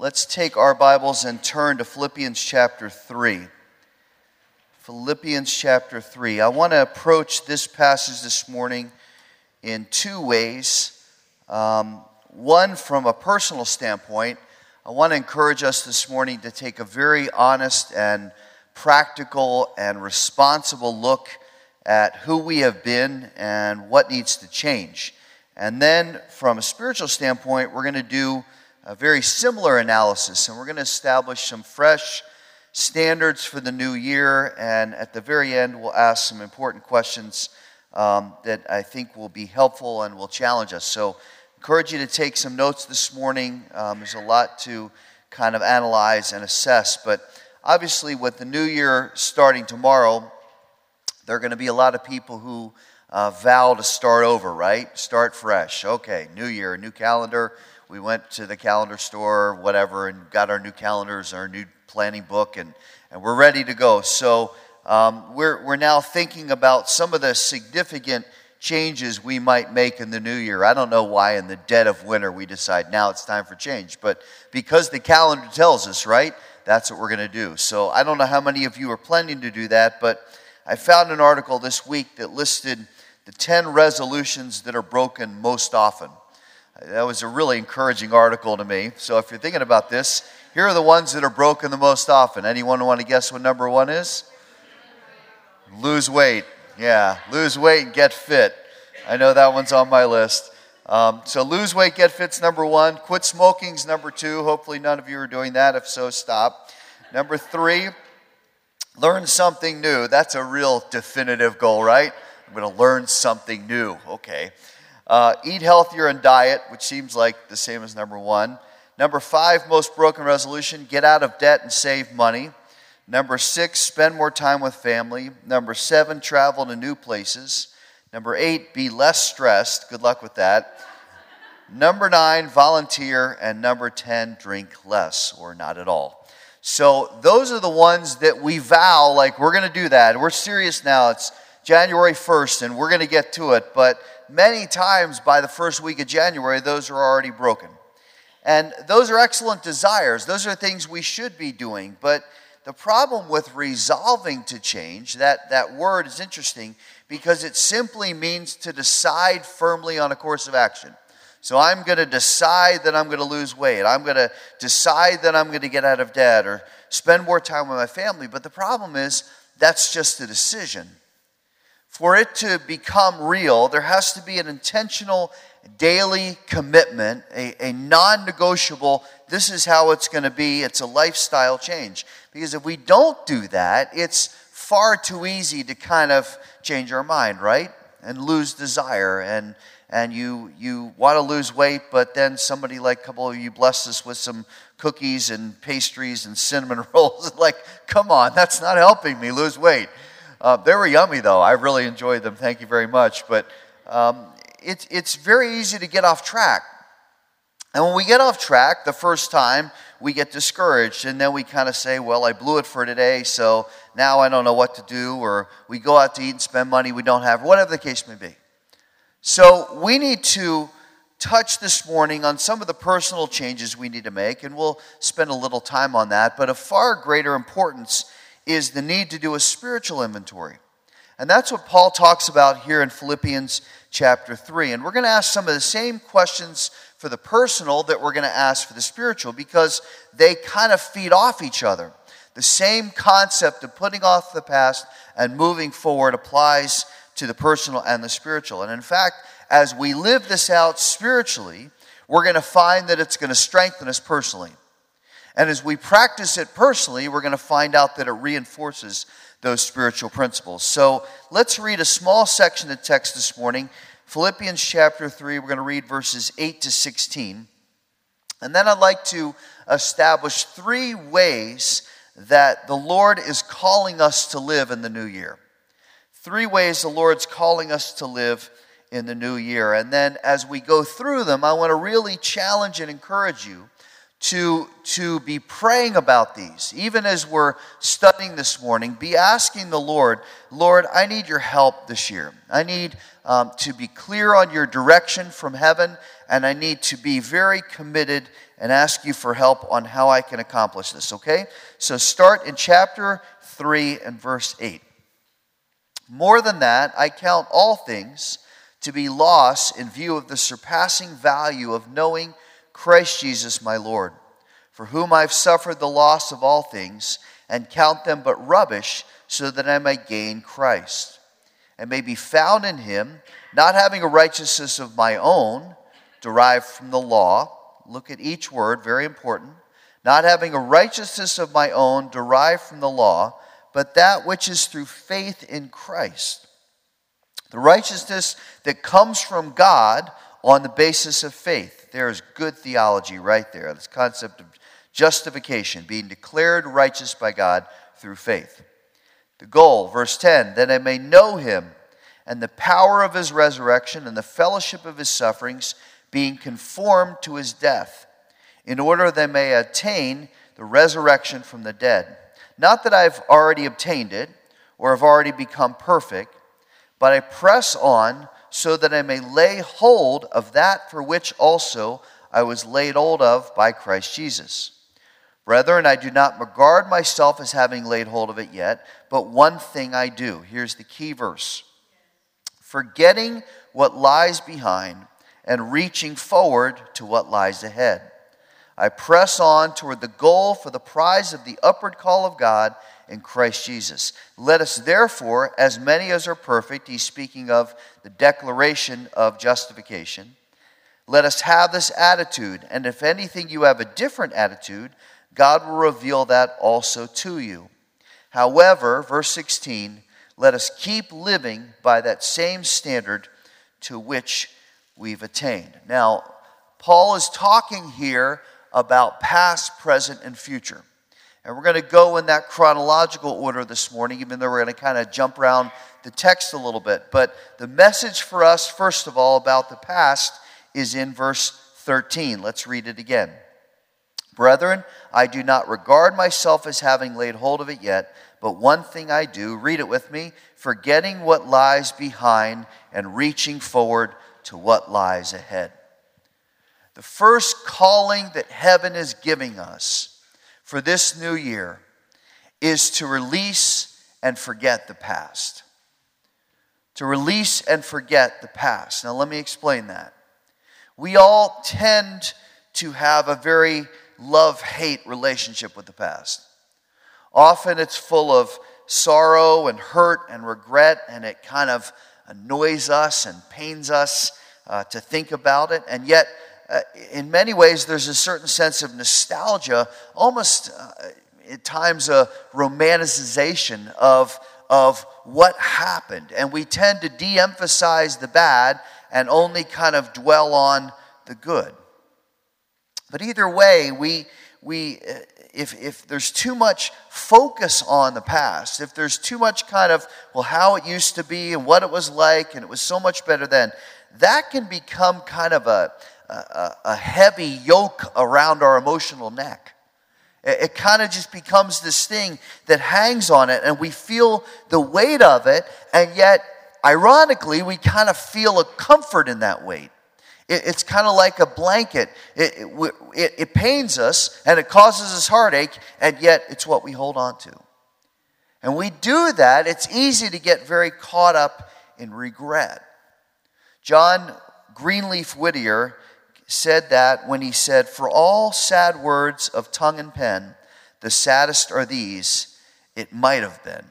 let's take our Bibles and turn to Philippians chapter 3. Philippians chapter 3. I want to approach this passage this morning in two ways. Um, one, from a personal standpoint, I want to encourage us this morning to take a very honest and practical and responsible look at who we have been and what needs to change. And then, from a spiritual standpoint, we're going to do a very similar analysis and we're going to establish some fresh standards for the new year. And at the very end, we'll ask some important questions um, that I think will be helpful and will challenge us. So, encourage you to take some notes this morning. Um, there's a lot to kind of analyze and assess, but obviously, with the new year starting tomorrow, there are going to be a lot of people who uh, vow to start over, right? Start fresh. Okay, new year, new calendar. We went to the calendar store, whatever, and got our new calendars, our new planning book, and, and we're ready to go. So um, we're, we're now thinking about some of the significant changes we might make in the new year. I don't know why in the dead of winter we decide now it's time for change, but because the calendar tells us, right? That's what we're going to do. So I don't know how many of you are planning to do that, but I found an article this week that listed the 10 resolutions that are broken most often. That was a really encouraging article to me. So if you're thinking about this, here are the ones that are broken the most often. Anyone want to guess what number one is? Lose weight. Yeah, lose weight and get fit. I know that one's on my list. Um, so lose weight, get fit's number one. Quit smoking's number two. Hopefully none of you are doing that. If so, stop. Number three, learn something new. That's a real definitive goal, right? I'm going to learn something new. Okay. Uh, eat healthier and diet, which seems like the same as number one. Number five, most broken resolution get out of debt and save money. Number six, spend more time with family. Number seven, travel to new places. Number eight, be less stressed. Good luck with that. Number nine, volunteer. And number 10, drink less or not at all. So those are the ones that we vow, like we're going to do that. We're serious now. It's January 1st, and we're going to get to it. But many times by the first week of January, those are already broken. And those are excellent desires. Those are things we should be doing. But the problem with resolving to change, that, that word is interesting because it simply means to decide firmly on a course of action. So I'm going to decide that I'm going to lose weight. I'm going to decide that I'm going to get out of debt or spend more time with my family. But the problem is that's just a decision. For it to become real, there has to be an intentional daily commitment, a, a non negotiable, this is how it's going to be. It's a lifestyle change. Because if we don't do that, it's far too easy to kind of change our mind, right? And lose desire. And, and you, you want to lose weight, but then somebody like a couple of you blessed us with some cookies and pastries and cinnamon rolls. like, come on, that's not helping me lose weight. Uh, they were yummy, though. I really enjoyed them. Thank you very much. But um, it, it's very easy to get off track. And when we get off track the first time, we get discouraged. And then we kind of say, well, I blew it for today, so now I don't know what to do. Or we go out to eat and spend money we don't have, whatever the case may be. So we need to touch this morning on some of the personal changes we need to make, and we'll spend a little time on that. But of far greater importance is the need to do a spiritual inventory. And that's what Paul talks about here in Philippians chapter 3. And we're going to ask some of the same questions for the personal that we're going to ask for the spiritual because they kind of feed off each other. The same concept of putting off the past and moving forward applies to the personal and the spiritual. And in fact, as we live this out spiritually, we're going to find that it's going to strengthen us personally. And as we practice it personally, we're going to find out that it reinforces those spiritual principles. So let's read a small section of text this morning Philippians chapter 3. We're going to read verses 8 to 16. And then I'd like to establish three ways that the Lord is calling us to live in the new year. Three ways the Lord's calling us to live in the new year. And then as we go through them, I want to really challenge and encourage you to, to be praying about these. Even as we're studying this morning, be asking the Lord, Lord, I need your help this year. I need um, to be clear on your direction from heaven, and I need to be very committed and ask you for help on how I can accomplish this, okay? So start in chapter 3 and verse 8. More than that, I count all things to be lost in view of the surpassing value of knowing Christ Jesus my Lord, for whom I've suffered the loss of all things, and count them but rubbish, so that I may gain Christ, and may be found in him, not having a righteousness of my own, derived from the law. Look at each word, very important. Not having a righteousness of my own, derived from the law, but that which is through faith in Christ. The righteousness that comes from God on the basis of faith. There is good theology right there. This concept of justification, being declared righteous by God through faith. The goal, verse 10, that I may know him and the power of his resurrection and the fellowship of his sufferings, being conformed to his death, in order that I may attain the resurrection from the dead. Not that I've already obtained it or have already become perfect, but I press on so that I may lay hold of that for which also I was laid hold of by Christ Jesus. Brethren, I do not regard myself as having laid hold of it yet, but one thing I do. Here's the key verse forgetting what lies behind and reaching forward to what lies ahead. I press on toward the goal for the prize of the upward call of God in Christ Jesus. Let us therefore, as many as are perfect, he's speaking of the declaration of justification, let us have this attitude. And if anything you have a different attitude, God will reveal that also to you. However, verse 16, let us keep living by that same standard to which we've attained. Now, Paul is talking here about past, present, and future. And we're going to go in that chronological order this morning, even though we're going to kind of jump around the text a little bit. But the message for us, first of all, about the past is in verse 13. Let's read it again. Brethren, I do not regard myself as having laid hold of it yet, but one thing I do, read it with me, forgetting what lies behind and reaching forward to what lies ahead. The first calling that heaven is giving us for this new year is to release and forget the past. To release and forget the past. Now, let me explain that. We all tend to have a very love hate relationship with the past. Often it's full of sorrow and hurt and regret, and it kind of annoys us and pains us uh, to think about it. And yet, uh, in many ways, there's a certain sense of nostalgia, almost uh, at times a romanticization of, of what happened. And we tend to de emphasize the bad and only kind of dwell on the good. But either way, we, we, uh, if, if there's too much focus on the past, if there's too much kind of, well, how it used to be and what it was like, and it was so much better then, that can become kind of a, a, a heavy yoke around our emotional neck. It, it kind of just becomes this thing that hangs on it, and we feel the weight of it, and yet, ironically, we kind of feel a comfort in that weight. It, it's kind of like a blanket. It, it, it pains us, and it causes us heartache, and yet, it's what we hold on to. And we do that, it's easy to get very caught up in regret. John Greenleaf Whittier said that when he said, For all sad words of tongue and pen, the saddest are these, it might have been.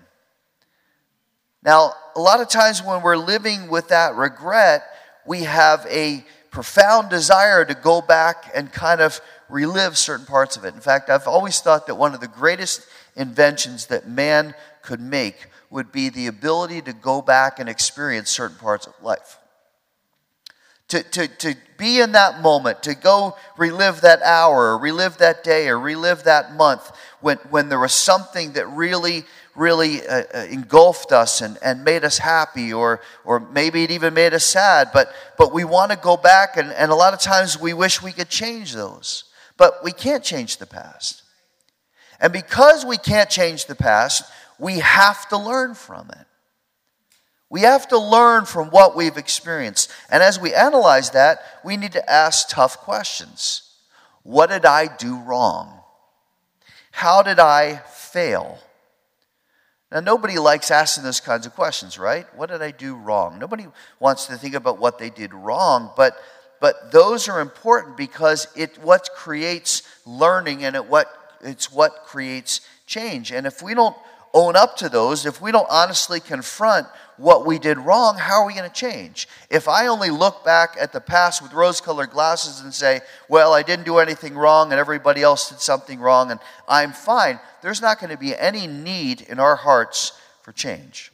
Now, a lot of times when we're living with that regret, we have a profound desire to go back and kind of relive certain parts of it. In fact, I've always thought that one of the greatest inventions that man could make would be the ability to go back and experience certain parts of life to, to, to be in that moment, to go relive that hour, or relive that day, or relive that month when, when there was something that really, really uh, uh, engulfed us and, and made us happy, or, or maybe it even made us sad. But, but we want to go back, and, and a lot of times we wish we could change those. But we can't change the past. And because we can't change the past, we have to learn from it. We have to learn from what we've experienced. And as we analyze that, we need to ask tough questions. What did I do wrong? How did I fail? Now, nobody likes asking those kinds of questions, right? What did I do wrong? Nobody wants to think about what they did wrong, but, but those are important because it what creates learning and it what, it's what creates change. And if we don't own up to those, if we don't honestly confront what we did wrong, how are we going to change? If I only look back at the past with rose colored glasses and say, well, I didn't do anything wrong and everybody else did something wrong and I'm fine, there's not going to be any need in our hearts for change.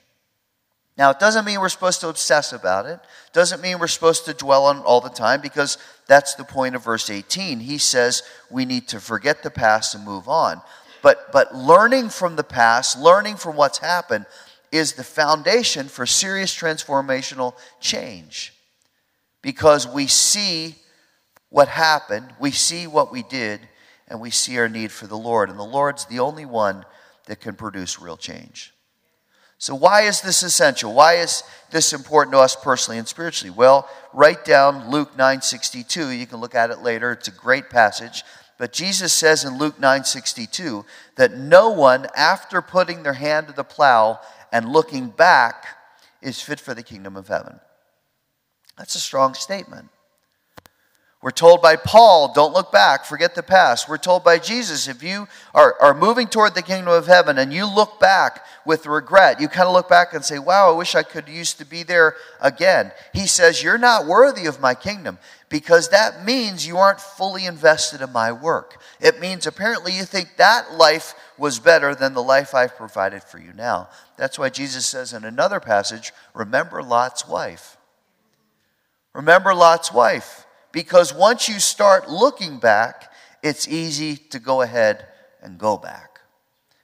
Now, it doesn't mean we're supposed to obsess about it. Doesn't mean we're supposed to dwell on it all the time because that's the point of verse 18. He says we need to forget the past and move on. But, but learning from the past, learning from what's happened, is the foundation for serious transformational change. Because we see what happened, we see what we did, and we see our need for the Lord. And the Lord's the only one that can produce real change. So, why is this essential? Why is this important to us personally and spiritually? Well, write down Luke 9:62. You can look at it later. It's a great passage. But Jesus says in Luke 9:62 that no one after putting their hand to the plow and looking back is fit for the kingdom of heaven. That's a strong statement. We're told by Paul, don't look back, forget the past. We're told by Jesus, if you are, are moving toward the kingdom of heaven and you look back with regret, you kind of look back and say, wow, I wish I could used to be there again. He says, you're not worthy of my kingdom because that means you aren't fully invested in my work. It means apparently you think that life was better than the life I've provided for you now. That's why Jesus says in another passage, remember Lot's wife. Remember Lot's wife. Because once you start looking back, it's easy to go ahead and go back.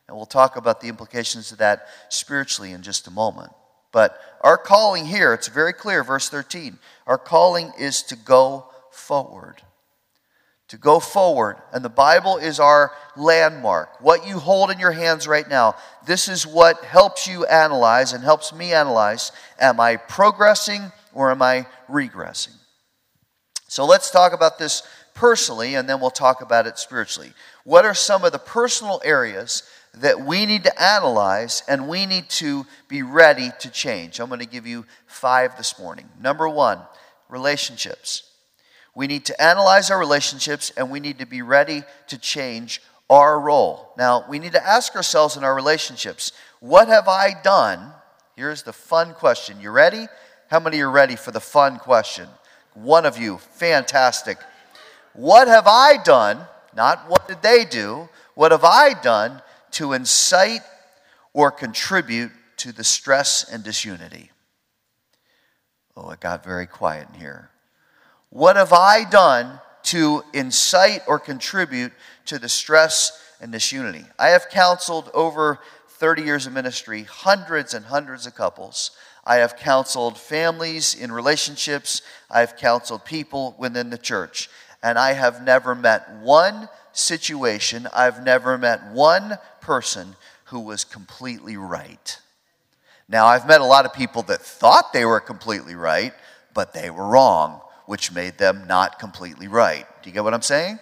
And we'll talk about the implications of that spiritually in just a moment. But our calling here, it's very clear, verse 13. Our calling is to go forward. To go forward. And the Bible is our landmark. What you hold in your hands right now, this is what helps you analyze and helps me analyze am I progressing or am I regressing? So let's talk about this personally and then we'll talk about it spiritually. What are some of the personal areas that we need to analyze and we need to be ready to change. I'm going to give you five this morning. Number one, relationships. We need to analyze our relationships and we need to be ready to change our role. Now, we need to ask ourselves in our relationships, what have I done? Here's the fun question. You ready? How many are ready for the fun question? One of you, fantastic. What have I done? Not what did they do? What have I done to incite or contribute to the stress and disunity. Oh, it got very quiet in here. What have I done to incite or contribute to the stress and disunity? I have counseled over 30 years of ministry hundreds and hundreds of couples. I have counseled families in relationships. I have counseled people within the church. And I have never met one situation, I've never met one person who was completely right. Now, I've met a lot of people that thought they were completely right, but they were wrong, which made them not completely right. Do you get what I'm saying?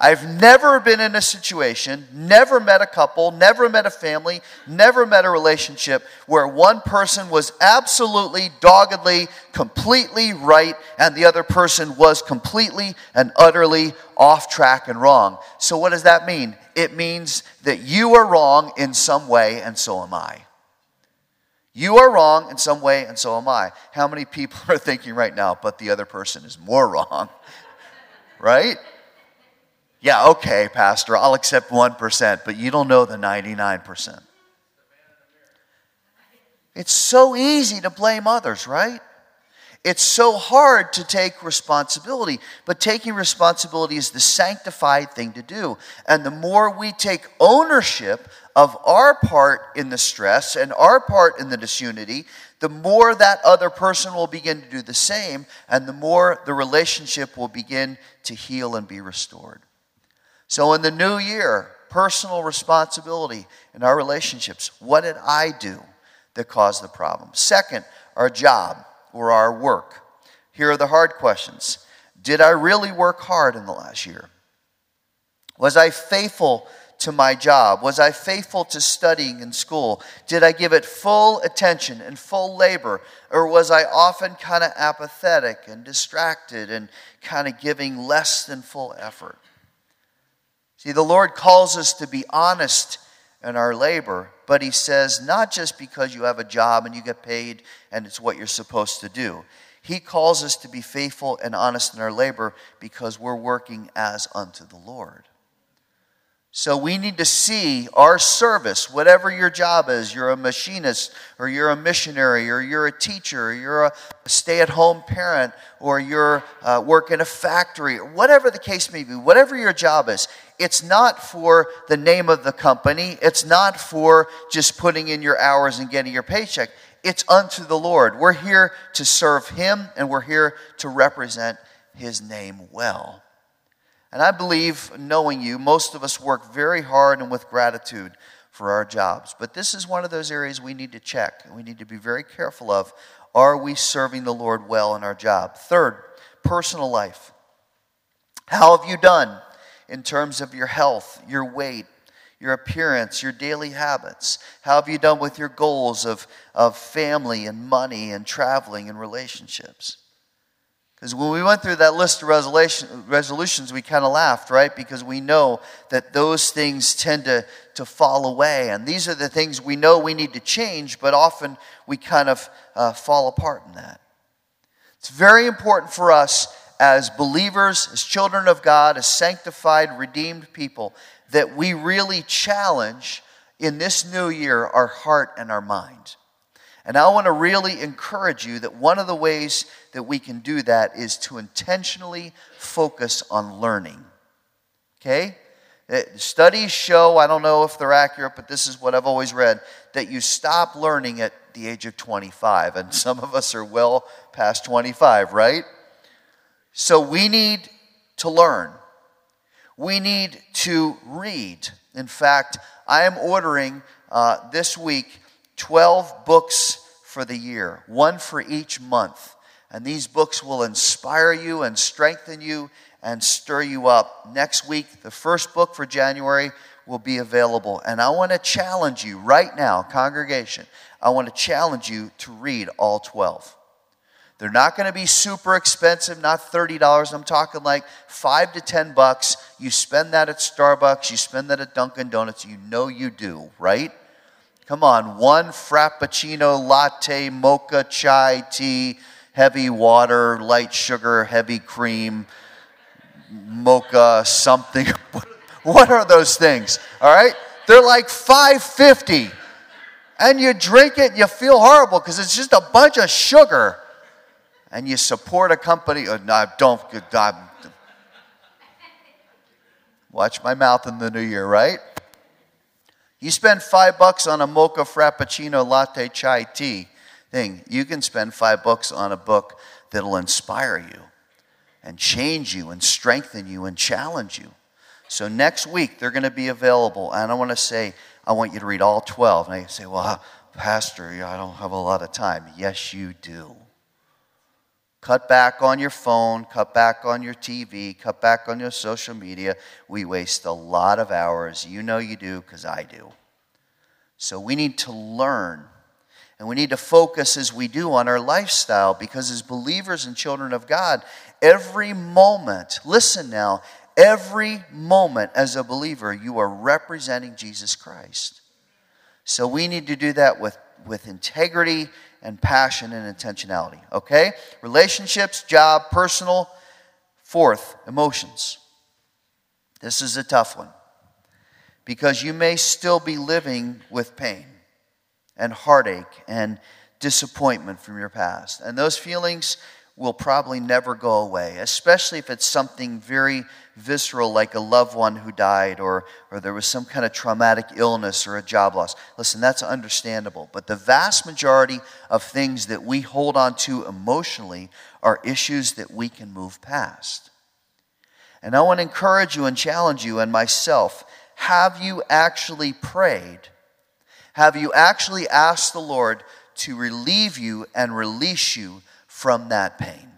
I've never been in a situation, never met a couple, never met a family, never met a relationship where one person was absolutely, doggedly, completely right and the other person was completely and utterly off track and wrong. So, what does that mean? It means that you are wrong in some way and so am I. You are wrong in some way and so am I. How many people are thinking right now, but the other person is more wrong? right? Yeah, okay, Pastor, I'll accept 1%, but you don't know the 99%. It's so easy to blame others, right? It's so hard to take responsibility, but taking responsibility is the sanctified thing to do. And the more we take ownership of our part in the stress and our part in the disunity, the more that other person will begin to do the same, and the more the relationship will begin to heal and be restored. So, in the new year, personal responsibility in our relationships. What did I do that caused the problem? Second, our job or our work. Here are the hard questions Did I really work hard in the last year? Was I faithful to my job? Was I faithful to studying in school? Did I give it full attention and full labor? Or was I often kind of apathetic and distracted and kind of giving less than full effort? See, the Lord calls us to be honest in our labor, but He says, not just because you have a job and you get paid and it's what you're supposed to do. He calls us to be faithful and honest in our labor because we're working as unto the Lord. So we need to see our service, whatever your job is. You're a machinist, or you're a missionary, or you're a teacher, or you're a stay at home parent, or you're uh, work in a factory, or whatever the case may be, whatever your job is. It's not for the name of the company, it's not for just putting in your hours and getting your paycheck. It's unto the Lord. We're here to serve Him, and we're here to represent His name well. And I believe, knowing you, most of us work very hard and with gratitude for our jobs. But this is one of those areas we need to check we need to be very careful of. Are we serving the Lord well in our job? Third, personal life. How have you done in terms of your health, your weight, your appearance, your daily habits? How have you done with your goals of, of family and money and traveling and relationships? Because when we went through that list of resolutions, we kind of laughed, right? Because we know that those things tend to, to fall away. And these are the things we know we need to change, but often we kind of uh, fall apart in that. It's very important for us as believers, as children of God, as sanctified, redeemed people, that we really challenge in this new year our heart and our mind. And I want to really encourage you that one of the ways that we can do that is to intentionally focus on learning. Okay? Uh, studies show, I don't know if they're accurate, but this is what I've always read, that you stop learning at the age of 25. And some of us are well past 25, right? So we need to learn. We need to read. In fact, I am ordering uh, this week 12 books for the year, one for each month. And these books will inspire you and strengthen you and stir you up. Next week, the first book for January will be available. And I want to challenge you right now, congregation, I want to challenge you to read all 12. They're not going to be super expensive, not $30. I'm talking like 5 to 10 bucks. You spend that at Starbucks, you spend that at Dunkin' Donuts, you know you do, right? Come on, one frappuccino latte, mocha chai tea, heavy water, light sugar, heavy cream, mocha, something. what are those things? All right? They're like 550. And you drink it you feel horrible because it's just a bunch of sugar. And you support a company. Oh, no, don't. Uh, God, watch my mouth in the new year, right? You spend five bucks on a mocha frappuccino latte chai tea thing. You can spend five bucks on a book that'll inspire you and change you and strengthen you and challenge you. So next week they're going to be available, and I want to say I want you to read all 12. And I say, well, uh, Pastor, I don't have a lot of time. Yes, you do. Cut back on your phone, cut back on your TV, cut back on your social media. We waste a lot of hours. You know you do because I do. So we need to learn and we need to focus as we do on our lifestyle because as believers and children of God, every moment, listen now, every moment as a believer, you are representing Jesus Christ. So we need to do that with, with integrity and passion and intentionality. Okay? Relationships, job, personal. Fourth, emotions. This is a tough one because you may still be living with pain and heartache and disappointment from your past. And those feelings will probably never go away, especially if it's something very visceral like a loved one who died or, or there was some kind of traumatic illness or a job loss. Listen, that's understandable. But the vast majority of things that we hold on to emotionally are issues that we can move past. And I want to encourage you and challenge you and myself have you actually prayed? Have you actually asked the Lord to relieve you and release you from that pain?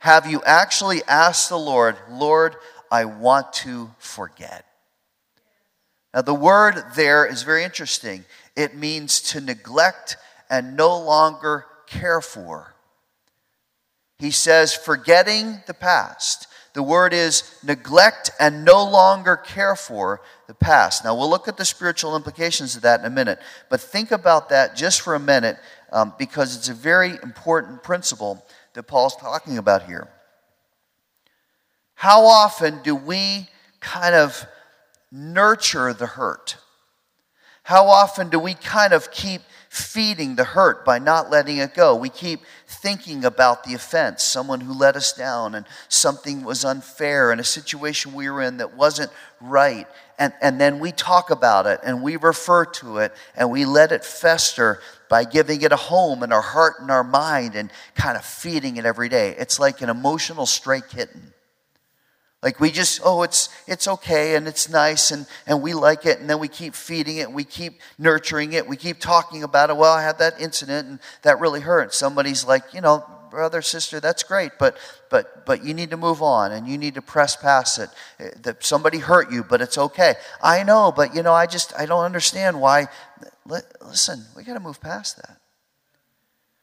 Have you actually asked the Lord, Lord, I want to forget? Now, the word there is very interesting. It means to neglect and no longer care for. He says, forgetting the past. The word is neglect and no longer care for the past. Now, we'll look at the spiritual implications of that in a minute, but think about that just for a minute um, because it's a very important principle that Paul's talking about here. How often do we kind of nurture the hurt? How often do we kind of keep feeding the hurt by not letting it go. We keep thinking about the offense, someone who let us down, and something was unfair, and a situation we were in that wasn't right. And, and then we talk about it and we refer to it and we let it fester by giving it a home in our heart and our mind and kind of feeding it every day. It's like an emotional stray kitten. Like we just, oh, it's it's okay and it's nice and, and we like it, and then we keep feeding it, we keep nurturing it, we keep talking about it. Well, I had that incident and that really hurt. Somebody's like, you know, brother, sister, that's great, but but but you need to move on and you need to press past it. Eh, that somebody hurt you, but it's okay. I know, but you know, I just I don't understand why. Listen, we got to move past that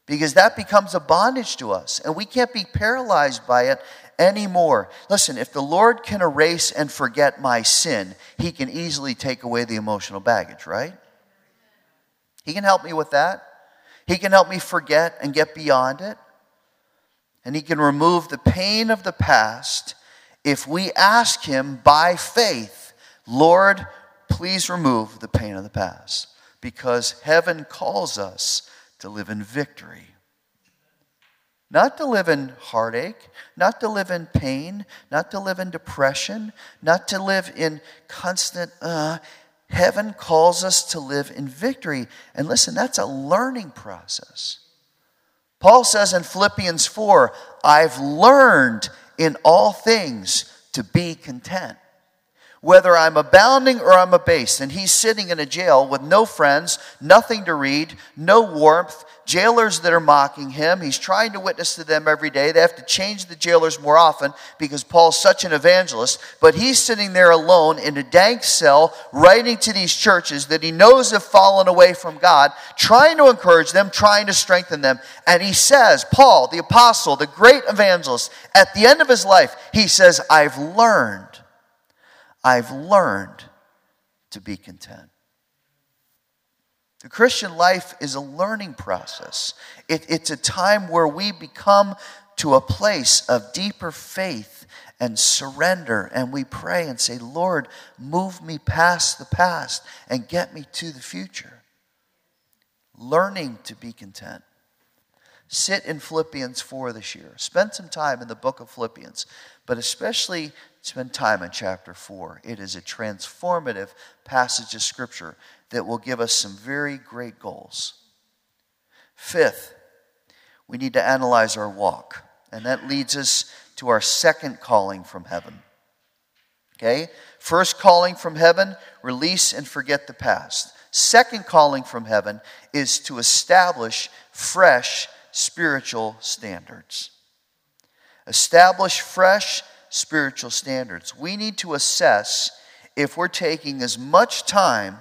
because that becomes a bondage to us and we can't be paralyzed by it anymore. Listen, if the Lord can erase and forget my sin, He can easily take away the emotional baggage, right? He can help me with that. He can help me forget and get beyond it. And He can remove the pain of the past if we ask Him by faith, Lord, please remove the pain of the past. Because heaven calls us to live in victory. Not to live in heartache, not to live in pain, not to live in depression, not to live in constant, uh, heaven calls us to live in victory. And listen, that's a learning process. Paul says in Philippians 4, I've learned in all things to be content. Whether I'm abounding or I'm abased, and he's sitting in a jail with no friends, nothing to read, no warmth, jailers that are mocking him. He's trying to witness to them every day. They have to change the jailers more often because Paul's such an evangelist. But he's sitting there alone in a dank cell, writing to these churches that he knows have fallen away from God, trying to encourage them, trying to strengthen them. And he says, Paul, the apostle, the great evangelist, at the end of his life, he says, I've learned, I've learned to be content. The Christian life is a learning process. It, it's a time where we become to a place of deeper faith and surrender, and we pray and say, Lord, move me past the past and get me to the future. Learning to be content. Sit in Philippians 4 this year. Spend some time in the book of Philippians, but especially spend time in chapter 4. It is a transformative passage of Scripture that will give us some very great goals. Fifth, we need to analyze our walk, and that leads us to our second calling from heaven. Okay? First calling from heaven, release and forget the past. Second calling from heaven is to establish fresh spiritual standards. Establish fresh spiritual standards. We need to assess if we're taking as much time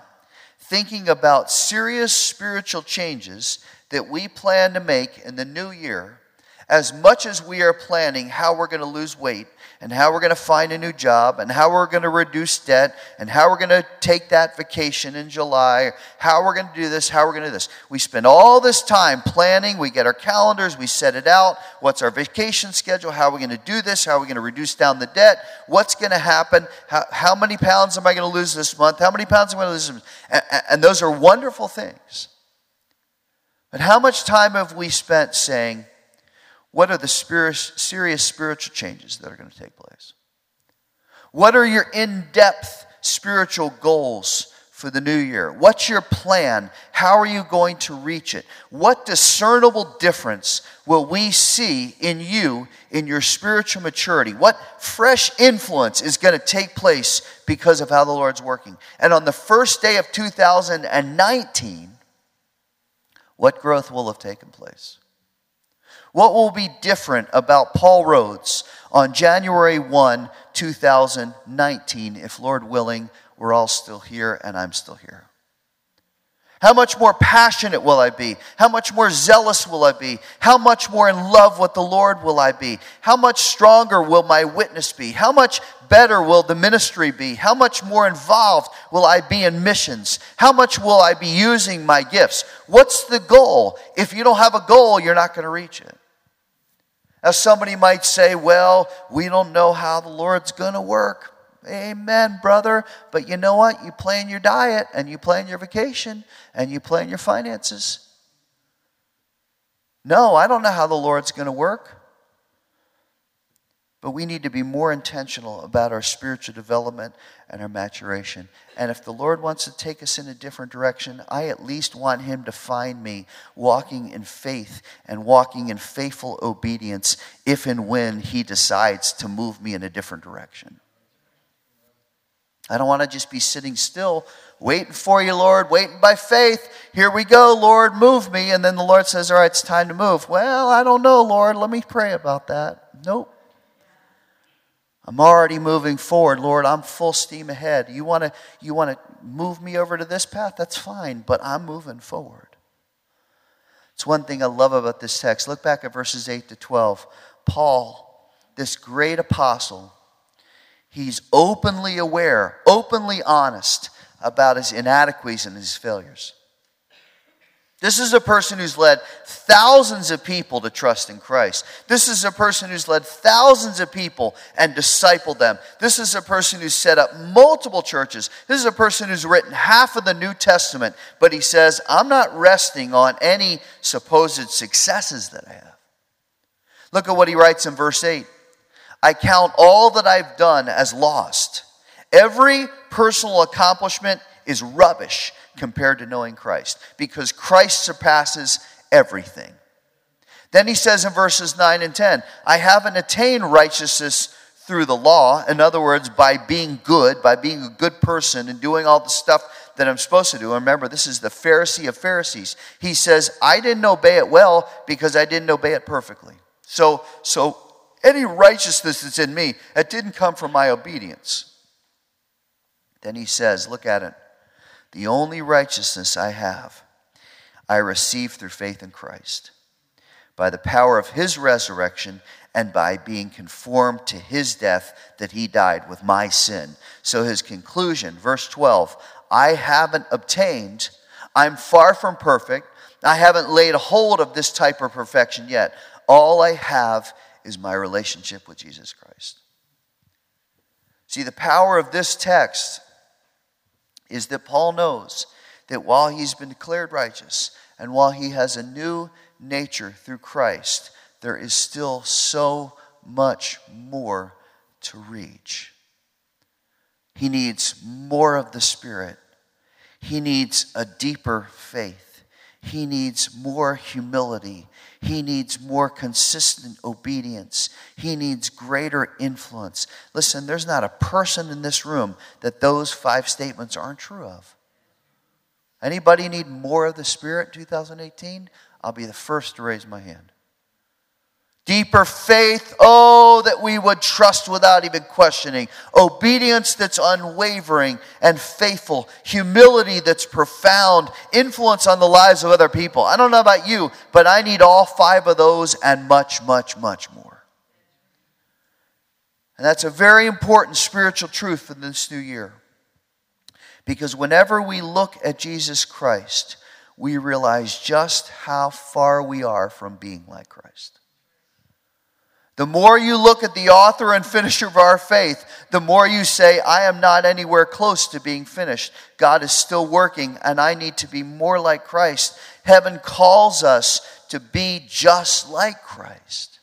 thinking about serious spiritual changes that we plan to make in the new year, as much as we are planning how we're going to lose weight and how we're going to find a new job and how we're going to reduce debt and how we're going to take that vacation in July, how we're going to do this, how we're going to do this. We spend all this time planning. We get our calendars, we set it out. What's our vacation schedule? How are we going to do this? How are we going to reduce down the debt? What's going to happen? How, how many pounds am I going to lose this month? How many pounds am I going to lose this month? And, and those are wonderful things. But how much time have we spent saying, What are the serious spiritual changes that are going to take place? What are your in depth spiritual goals for the new year? What's your plan? How are you going to reach it? What discernible difference will we see in you in your spiritual maturity? What fresh influence is going to take place because of how the Lord's working? And on the first day of 2019, what growth will have taken place? What will be different about Paul Rhodes on January 1, 2019, if Lord willing, we're all still here and I'm still here? How much more passionate will I be? How much more zealous will I be? How much more in love with the Lord will I be? How much stronger will my witness be? How much better will the ministry be? How much more involved will I be in missions? How much will I be using my gifts? What's the goal? If you don't have a goal, you're not going to reach it. Now, somebody might say, well, we don't know how the Lord's going to work. Amen, brother. But you know what? You plan your diet and you plan your vacation and you plan your finances. No, I don't know how the Lord's going to work. But we need to be more intentional about our spiritual development and our maturation. And if the Lord wants to take us in a different direction, I at least want Him to find me walking in faith and walking in faithful obedience if and when He decides to move me in a different direction. I don't want to just be sitting still, waiting for you, Lord, waiting by faith. Here we go, Lord, move me. And then the Lord says, All right, it's time to move. Well, I don't know, Lord. Let me pray about that. Nope. I'm already moving forward. Lord, I'm full steam ahead. You want to you want to move me over to this path? That's fine, but I'm moving forward. It's one thing I love about this text. Look back at verses 8 to 12. Paul, this great apostle, he's openly aware, openly honest about his inadequacies and his failures. This is a person who's led thousands of people to trust in Christ. This is a person who's led thousands of people and discipled them. This is a person who's set up multiple churches. This is a person who's written half of the New Testament, but he says, I'm not resting on any supposed successes that I have. Look at what he writes in verse 8 I count all that I've done as lost. Every personal accomplishment is rubbish compared to knowing Christ because Christ surpasses everything. Then he says in verses 9 and 10, I haven't attained righteousness through the law. In other words, by being good, by being a good person and doing all the stuff that I'm supposed to do. Remember, this is the Pharisee of Pharisees. He says, I didn't obey it well because I didn't obey it perfectly. So, so any righteousness that's in me, it didn't come from my obedience. Then he says, look at it. The only righteousness I have, I receive through faith in Christ. By the power of his resurrection and by being conformed to his death, that he died with my sin. So his conclusion, verse 12 I haven't obtained, I'm far from perfect, I haven't laid hold of this type of perfection yet. All I have is my relationship with Jesus Christ. See, the power of this text is that Paul knows that while he's been declared righteous and while he has a new nature through Christ, there is still so much more to reach. He needs more of the Spirit. He needs a deeper faith. He needs more humility. He needs more consistent obedience. He needs greater influence. Listen, there's not a person in this room that those five statements aren't true of. Anybody need more of the Spirit 2018? I'll be the first to raise my hand. Deeper faith, oh, that we would trust without even questioning. Obedience that's unwavering and faithful. Humility that's profound. Influence on the lives of other people. I don't know about you, but I need all five of those and much, much, much more. And that's a very important spiritual truth for this new year. Because whenever we look at Jesus Christ, we realize just how far we are from being like Christ. The more you look at the author and finisher of our faith, the more you say, I am not anywhere close to being finished. God is still working, and I need to be more like Christ. Heaven calls us to be just like Christ.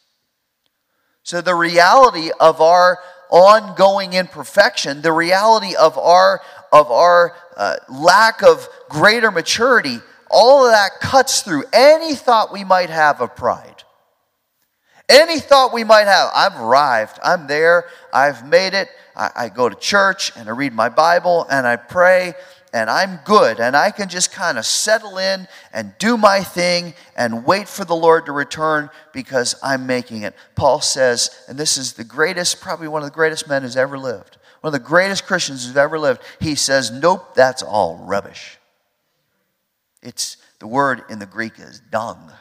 So, the reality of our ongoing imperfection, the reality of our, of our uh, lack of greater maturity, all of that cuts through any thought we might have of pride. Any thought we might have, I've arrived, I'm there, I've made it, I, I go to church and I read my Bible and I pray and I'm good and I can just kind of settle in and do my thing and wait for the Lord to return because I'm making it. Paul says, and this is the greatest, probably one of the greatest men who's ever lived, one of the greatest Christians who's ever lived. He says, Nope, that's all rubbish. It's the word in the Greek is dung.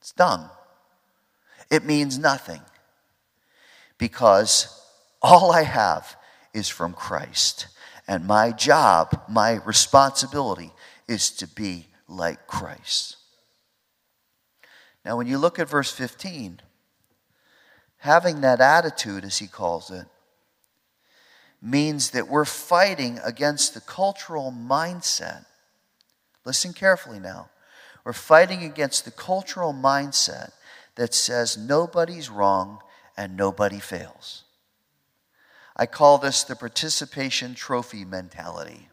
It's dung. It means nothing because all I have is from Christ. And my job, my responsibility is to be like Christ. Now, when you look at verse 15, having that attitude, as he calls it, means that we're fighting against the cultural mindset. Listen carefully now. We're fighting against the cultural mindset that says nobody's wrong and nobody fails. I call this the participation trophy mentality.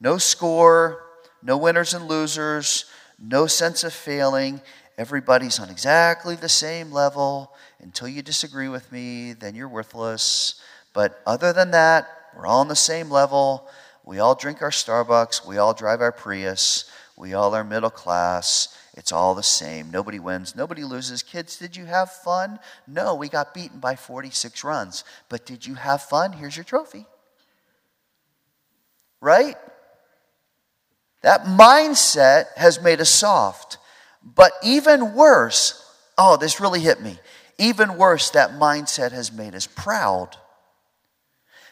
No score, no winners and losers, no sense of failing. Everybody's on exactly the same level. Until you disagree with me, then you're worthless. But other than that, we're all on the same level. We all drink our Starbucks. We all drive our Prius. We all are middle class. It's all the same. Nobody wins, nobody loses. Kids, did you have fun? No, we got beaten by 46 runs. But did you have fun? Here's your trophy. Right? That mindset has made us soft. But even worse, oh, this really hit me. Even worse, that mindset has made us proud.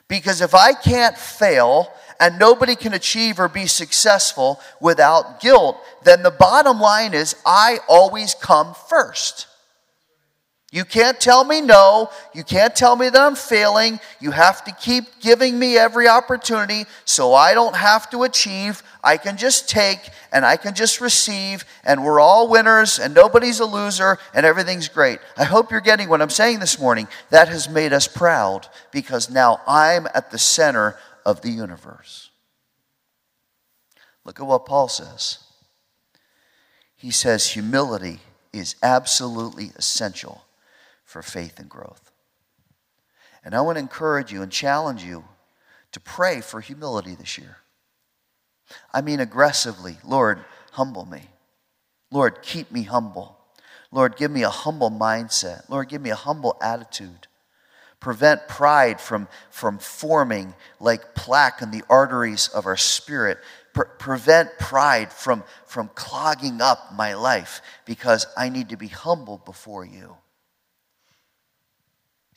Because if I can't fail and nobody can achieve or be successful without guilt, then the bottom line is I always come first. You can't tell me no. You can't tell me that I'm failing. You have to keep giving me every opportunity so I don't have to achieve. I can just take and I can just receive, and we're all winners and nobody's a loser and everything's great. I hope you're getting what I'm saying this morning. That has made us proud because now I'm at the center of the universe. Look at what Paul says. He says humility is absolutely essential for faith and growth. And I want to encourage you and challenge you to pray for humility this year. I mean, aggressively, Lord, humble me. Lord, keep me humble. Lord, give me a humble mindset. Lord, give me a humble attitude. Prevent pride from, from forming like plaque in the arteries of our spirit. Pre- prevent pride from, from clogging up my life because I need to be humble before you.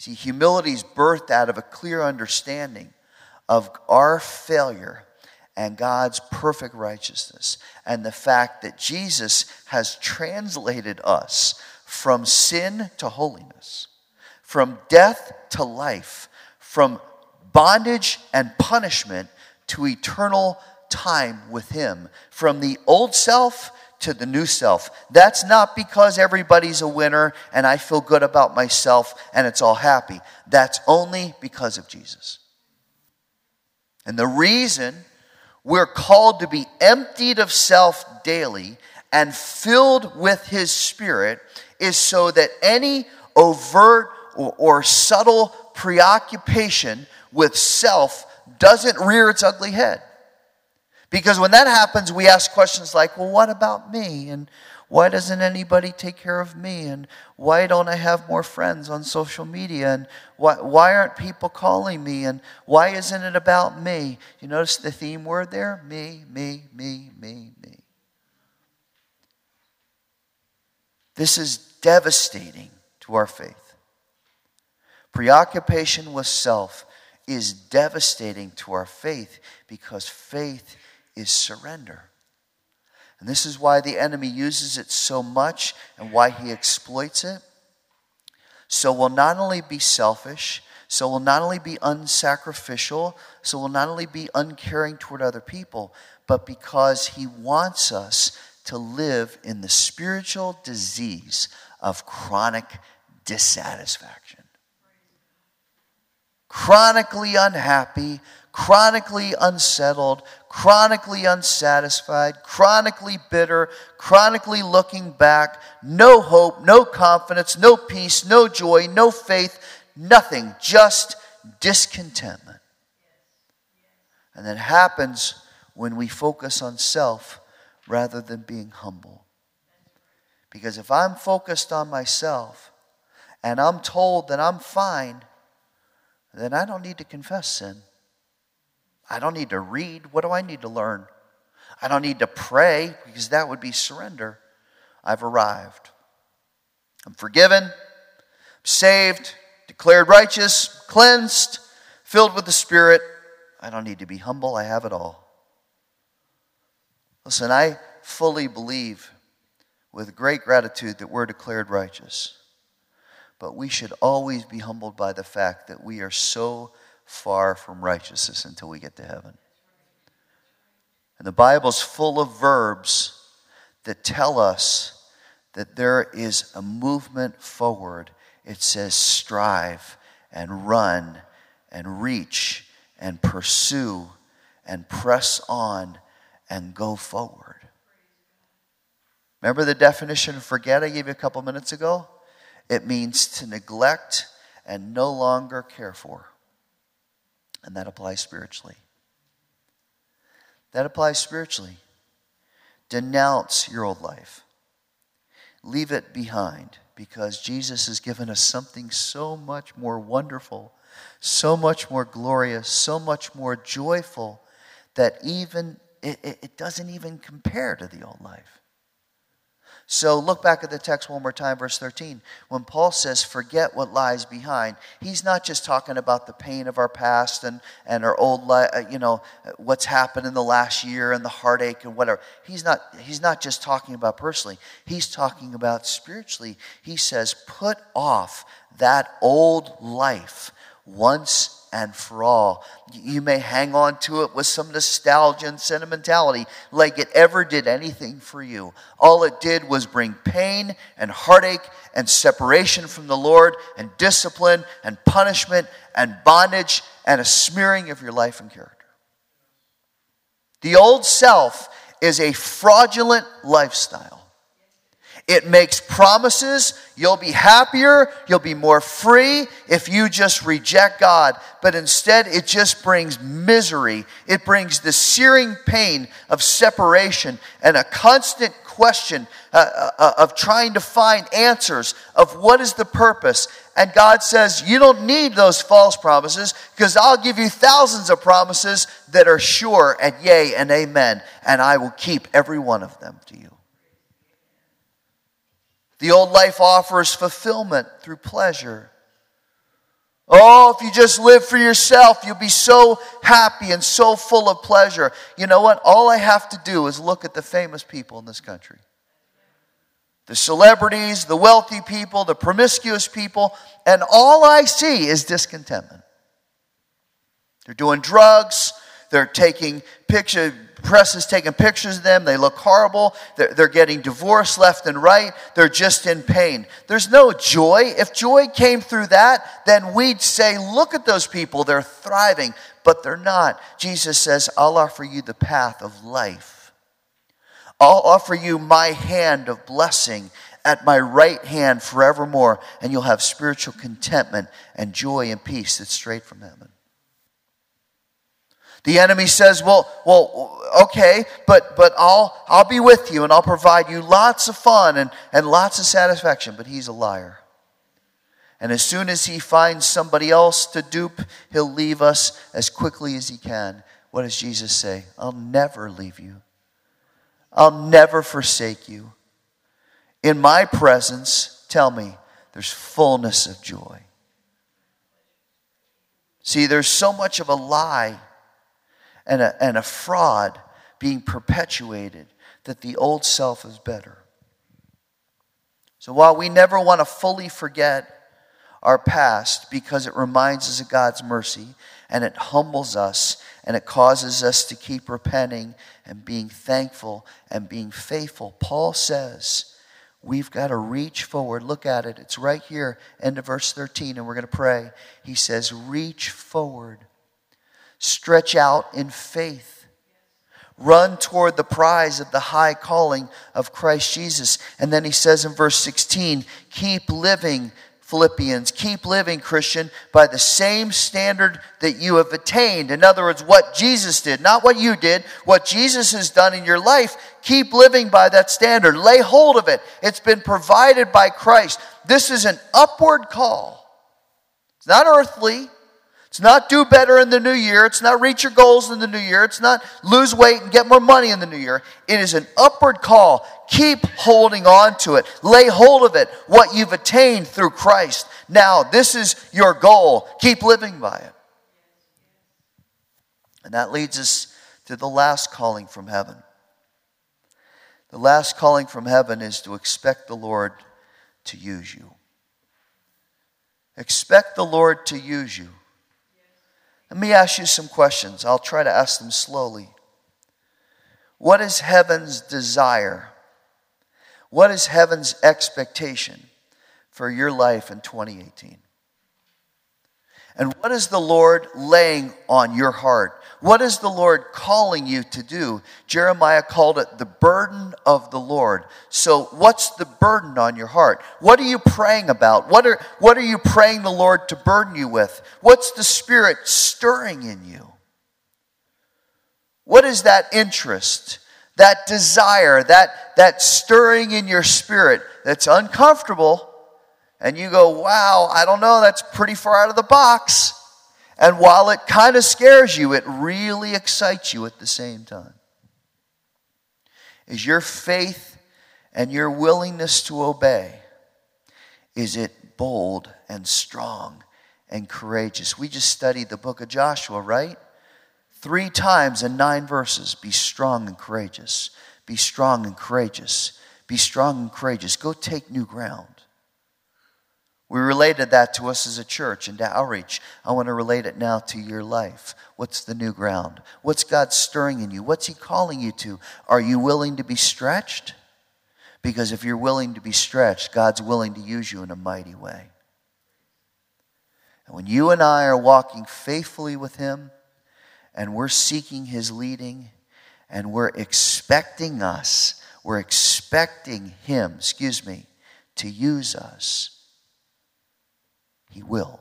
See, humility is birthed out of a clear understanding of our failure and God's perfect righteousness, and the fact that Jesus has translated us from sin to holiness from death to life, from bondage and punishment to eternal time with Him, from the old self to the new self. That's not because everybody's a winner and I feel good about myself and it's all happy. That's only because of Jesus. And the reason we're called to be emptied of self daily and filled with His Spirit is so that any overt or, or subtle preoccupation with self doesn't rear its ugly head. Because when that happens, we ask questions like, well, what about me? And why doesn't anybody take care of me? And why don't I have more friends on social media? And why, why aren't people calling me? And why isn't it about me? You notice the theme word there? Me, me, me, me, me. This is devastating to our faith. Preoccupation with self is devastating to our faith because faith is surrender. And this is why the enemy uses it so much and why he exploits it. So we'll not only be selfish, so we'll not only be unsacrificial, so we'll not only be uncaring toward other people, but because he wants us to live in the spiritual disease of chronic dissatisfaction. Chronically unhappy, chronically unsettled, chronically unsatisfied, chronically bitter, chronically looking back, no hope, no confidence, no peace, no joy, no faith, nothing, just discontentment. And that happens when we focus on self rather than being humble. Because if I'm focused on myself and I'm told that I'm fine, then I don't need to confess sin. I don't need to read. What do I need to learn? I don't need to pray because that would be surrender. I've arrived. I'm forgiven, I'm saved, declared righteous, cleansed, filled with the Spirit. I don't need to be humble. I have it all. Listen, I fully believe with great gratitude that we're declared righteous. But we should always be humbled by the fact that we are so far from righteousness until we get to heaven. And the Bible's full of verbs that tell us that there is a movement forward. It says strive and run and reach and pursue and press on and go forward. Remember the definition of forget I gave you a couple minutes ago? It means to neglect and no longer care for. And that applies spiritually. That applies spiritually. Denounce your old life. Leave it behind because Jesus has given us something so much more wonderful, so much more glorious, so much more joyful that even it, it, doesn't even compare to the old life. So look back at the text one more time, verse 13. When Paul says, forget what lies behind, he's not just talking about the pain of our past and, and our old, uh, you know, what's happened in the last year and the heartache and whatever. He's not, he's not just talking about personally, he's talking about spiritually. He says, put off that old life once and for all. You may hang on to it with some nostalgia and sentimentality, like it ever did anything for you. All it did was bring pain and heartache and separation from the Lord, and discipline and punishment and bondage and a smearing of your life and character. The old self is a fraudulent lifestyle. It makes promises. You'll be happier. You'll be more free if you just reject God. But instead, it just brings misery. It brings the searing pain of separation and a constant question uh, uh, uh, of trying to find answers of what is the purpose. And God says, You don't need those false promises because I'll give you thousands of promises that are sure and yea and amen. And I will keep every one of them to you. The old life offers fulfillment through pleasure. Oh, if you just live for yourself, you'll be so happy and so full of pleasure. You know what? All I have to do is look at the famous people in this country the celebrities, the wealthy people, the promiscuous people, and all I see is discontentment. They're doing drugs, they're taking picture, press is taking pictures of them. They look horrible. They're, they're getting divorced left and right. They're just in pain. There's no joy. If joy came through that, then we'd say, look at those people. They're thriving, but they're not. Jesus says, I'll offer you the path of life. I'll offer you my hand of blessing at my right hand forevermore, and you'll have spiritual contentment and joy and peace that's straight from heaven. The enemy says, well, well, okay, but, but I'll, I'll be with you and I'll provide you lots of fun and, and lots of satisfaction. But he's a liar. And as soon as he finds somebody else to dupe, he'll leave us as quickly as he can. What does Jesus say? I'll never leave you. I'll never forsake you. In my presence, tell me, there's fullness of joy. See, there's so much of a lie and a, and a fraud being perpetuated that the old self is better. So while we never want to fully forget our past because it reminds us of God's mercy and it humbles us and it causes us to keep repenting and being thankful and being faithful, Paul says We've got to reach forward. Look at it. It's right here, end of verse 13, and we're going to pray. He says, Reach forward, stretch out in faith, run toward the prize of the high calling of Christ Jesus. And then he says in verse 16, Keep living Philippians. Keep living, Christian, by the same standard that you have attained. In other words, what Jesus did, not what you did, what Jesus has done in your life. Keep living by that standard. Lay hold of it. It's been provided by Christ. This is an upward call. It's not earthly. It's not do better in the new year. It's not reach your goals in the new year. It's not lose weight and get more money in the new year. It is an upward call. Keep holding on to it. Lay hold of it, what you've attained through Christ. Now, this is your goal. Keep living by it. And that leads us to the last calling from heaven. The last calling from heaven is to expect the Lord to use you. Expect the Lord to use you. Let me ask you some questions. I'll try to ask them slowly. What is heaven's desire? What is heaven's expectation for your life in 2018? And what is the Lord laying on your heart? What is the Lord calling you to do? Jeremiah called it the burden of the Lord. So, what's the burden on your heart? What are you praying about? What are, what are you praying the Lord to burden you with? What's the Spirit stirring in you? What is that interest, that desire, that, that stirring in your spirit that's uncomfortable? And you go, wow, I don't know, that's pretty far out of the box. And while it kind of scares you, it really excites you at the same time. Is your faith and your willingness to obey, is it bold and strong and courageous? We just studied the book of Joshua, right? Three times in nine verses be strong and courageous. Be strong and courageous. Be strong and courageous. Go take new ground. We related that to us as a church and to outreach. I want to relate it now to your life. What's the new ground? What's God stirring in you? What's He calling you to? Are you willing to be stretched? Because if you're willing to be stretched, God's willing to use you in a mighty way. And when you and I are walking faithfully with Him and we're seeking His leading and we're expecting us, we're expecting Him, excuse me, to use us he will.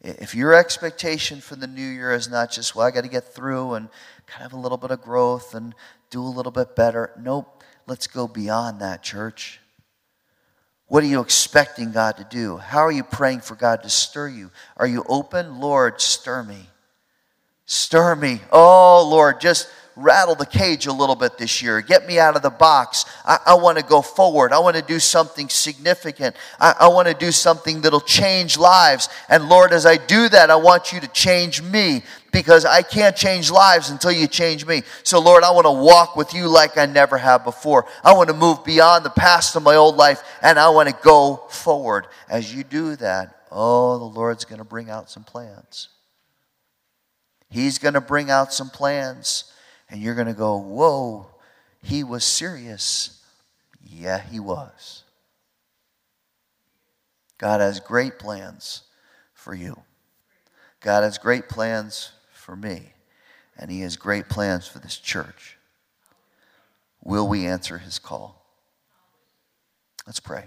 If your expectation for the new year is not just, well, I got to get through and kind of a little bit of growth and do a little bit better. Nope. Let's go beyond that, church. What are you expecting God to do? How are you praying for God to stir you? Are you open? Lord, stir me. Stir me. Oh, Lord, just rattle the cage a little bit this year. Get me out of the box. I, I want to go forward. I want to do something significant. I, I want to do something that'll change lives. And Lord, as I do that, I want you to change me because I can't change lives until you change me. So, Lord, I want to walk with you like I never have before. I want to move beyond the past of my old life and I want to go forward. As you do that, oh, the Lord's going to bring out some plans. He's going to bring out some plans and you're going to go, Whoa, he was serious. Yeah, he was. God has great plans for you. God has great plans for me. And he has great plans for this church. Will we answer his call? Let's pray.